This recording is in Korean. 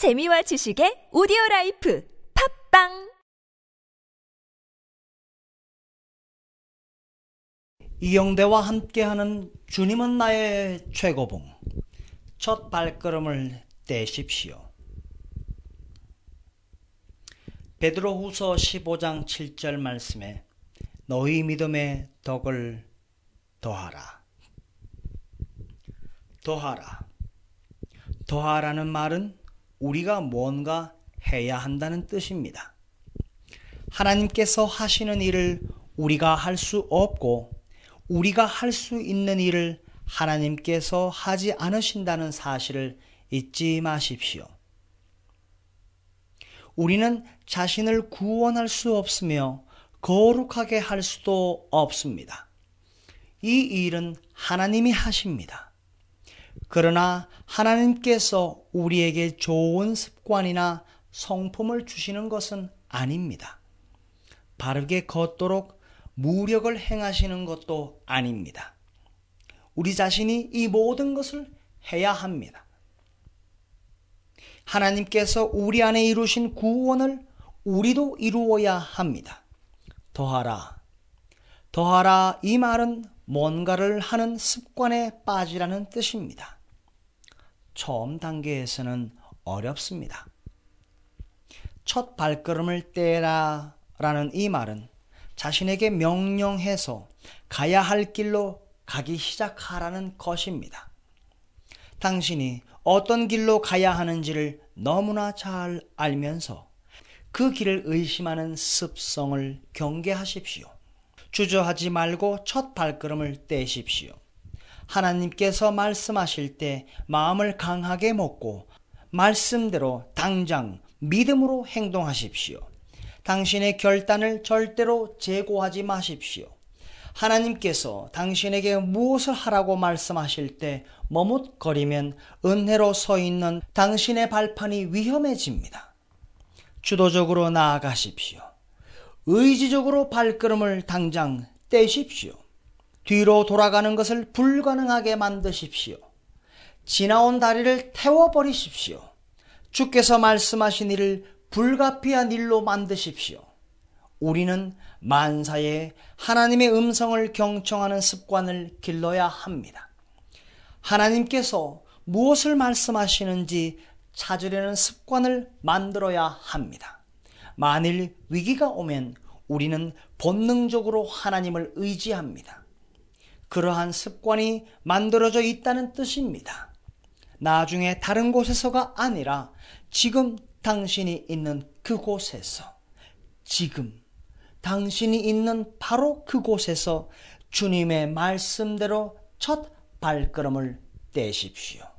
재미와 지식의 오디오 라이프 팟빵 이영대와 함께하는 주님은 나의 최고봉 첫 발걸음을 떼십시오. 베드로후서 15장 7절 말씀에 너희 믿음의 덕을 더하라. 더하라. 더하라는 말은 우리가 뭔가 해야 한다는 뜻입니다. 하나님께서 하시는 일을 우리가 할 수 없고 우리가 할 수 있는 일을 하나님께서 하지 않으신다는 사실을 잊지 마십시오. 우리는 자신을 구원할 수 없으며 거룩하게 할 수도 없습니다. 이 일은 하나님이 하십니다. 그러나 하나님께서 우리에게 좋은 습관이나 성품을 주시는 것은 아닙니다. 바르게 걷도록 무력을 행하시는 것도 아닙니다. 우리 자신이 이 모든 것을 해야 합니다. 하나님께서 우리 안에 이루신 구원을 우리도 이루어야 합니다. 더하라. 더하라 이 말은 뭔가를 하는 습관에 빠지라는 뜻입니다. 처음 단계에서는 어렵습니다. 첫 발걸음을 떼라 라는 이 말은 자신에게 명령해서 가야 할 길로 가기 시작하라는 것입니다. 당신이 어떤 길로 가야 하는지를 너무나 잘 알면서 그 길을 의심하는 습성을 경계하십시오. 주저하지 말고 첫 발걸음을 떼십시오. 하나님께서 말씀하실 때 마음을 강하게 먹고 말씀대로 당장 믿음으로 행동하십시오. 당신의 결단을 절대로 재고하지 마십시오. 하나님께서 당신에게 무엇을 하라고 말씀하실 때 머뭇거리면 은혜로 서 있는 당신의 발판이 위험해집니다. 주도적으로 나아가십시오. 의지적으로 발걸음을 당장 떼십시오. 뒤로 돌아가는 것을 불가능하게 만드십시오. 지나온 다리를 태워버리십시오. 주께서 말씀하신 일을 불가피한 일로 만드십시오. 우리는 만사에 하나님의 음성을 경청하는 습관을 길러야 합니다. 하나님께서 무엇을 말씀하시는지 찾으려는 습관을 만들어야 합니다. 만일 위기가 오면 우리는 본능적으로 하나님을 의지합니다. 그러한 습관이 만들어져 있다는 뜻입니다. 나중에 다른 곳에서가 아니라 지금 당신이 있는 그곳에서, 지금 당신이 있는 바로 그곳에서 주님의 말씀대로 첫 발걸음을 떼십시오.